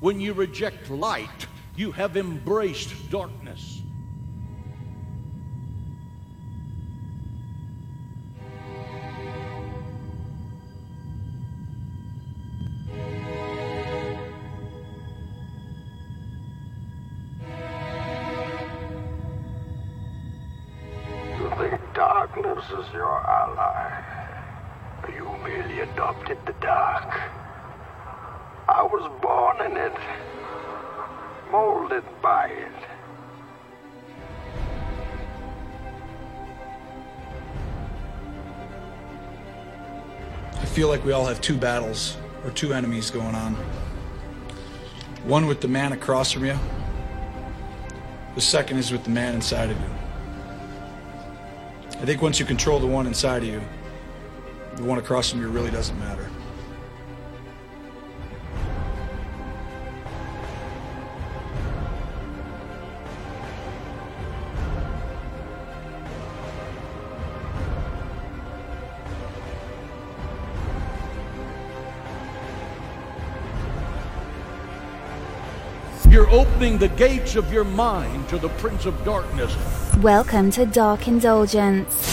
When you reject light, you have embraced darkness. Like we all have two battles or two enemies going on. One with the man across from you. The second is with the man inside of you. I think once you control the one inside of you, the one across from you really doesn't matter. Opening the gates of your mind to the Prince of Darkness. Welcome to Dark Indulgence.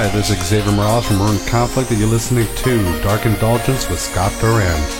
Hi, this is Xavier Morales from Ruined Conflict, and you're listening to Dark Indulgence with Scott Durand.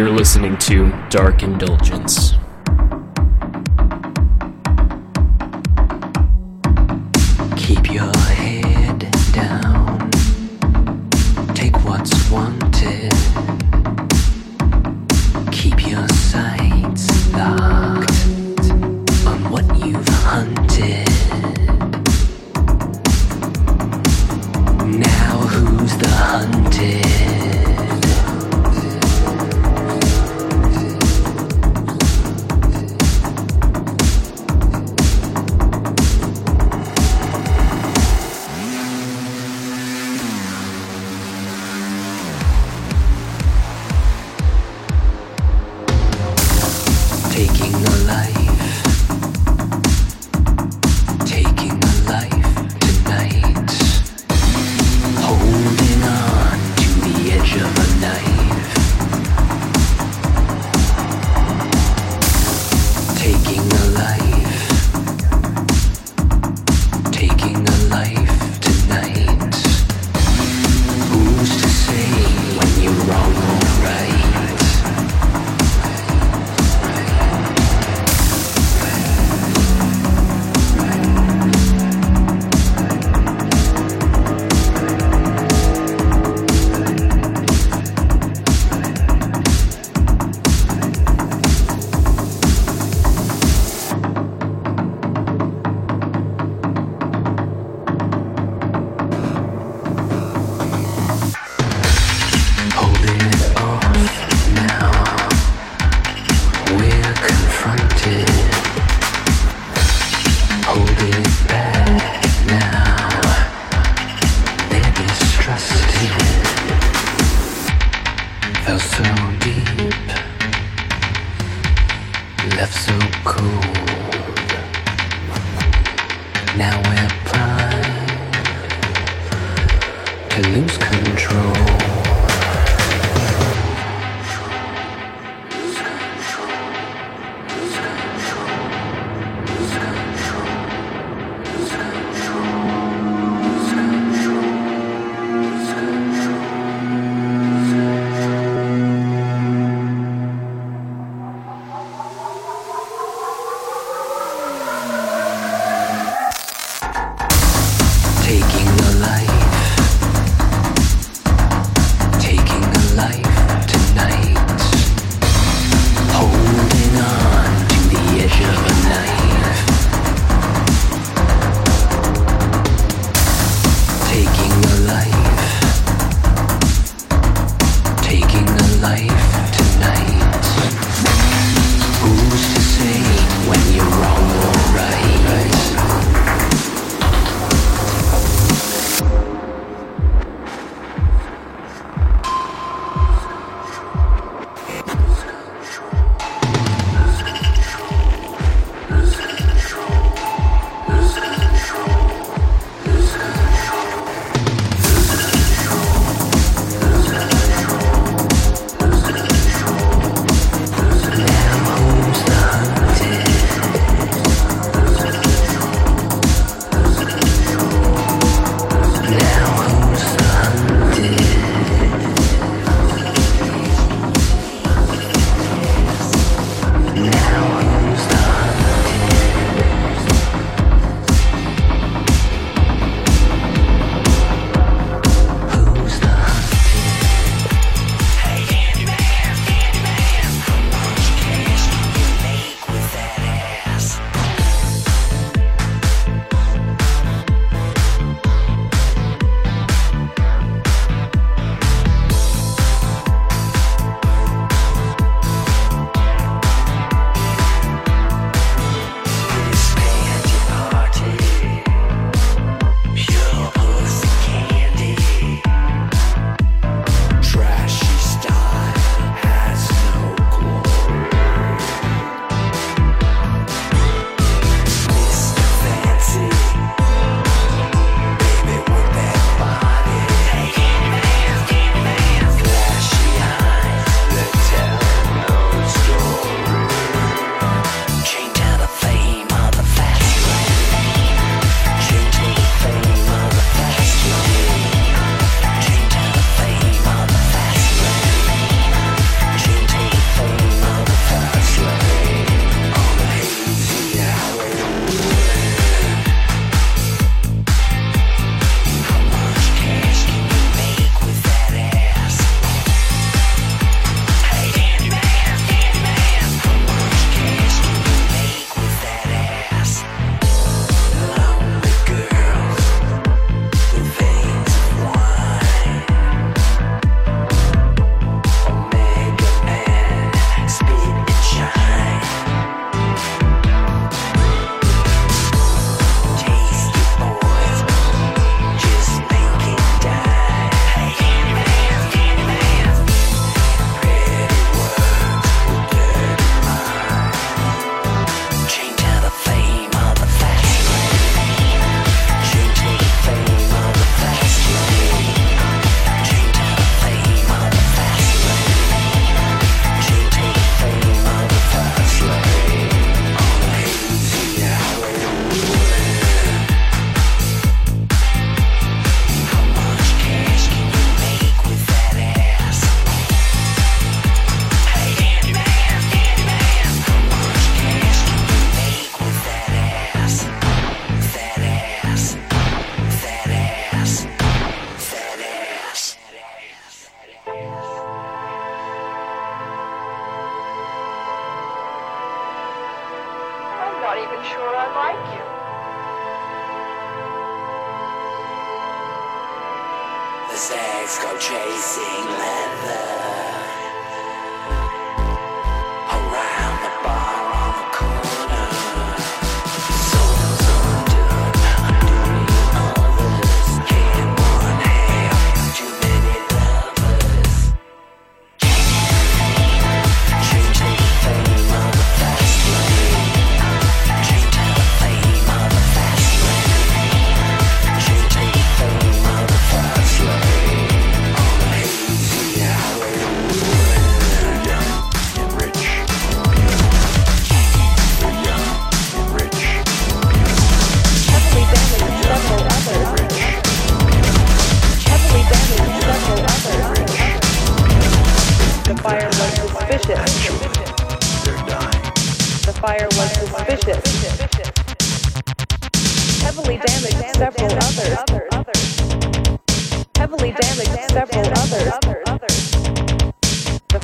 You're listening to Dark Indulgence.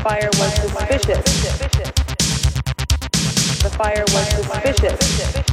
Fire was suspicious. The fire was suspicious.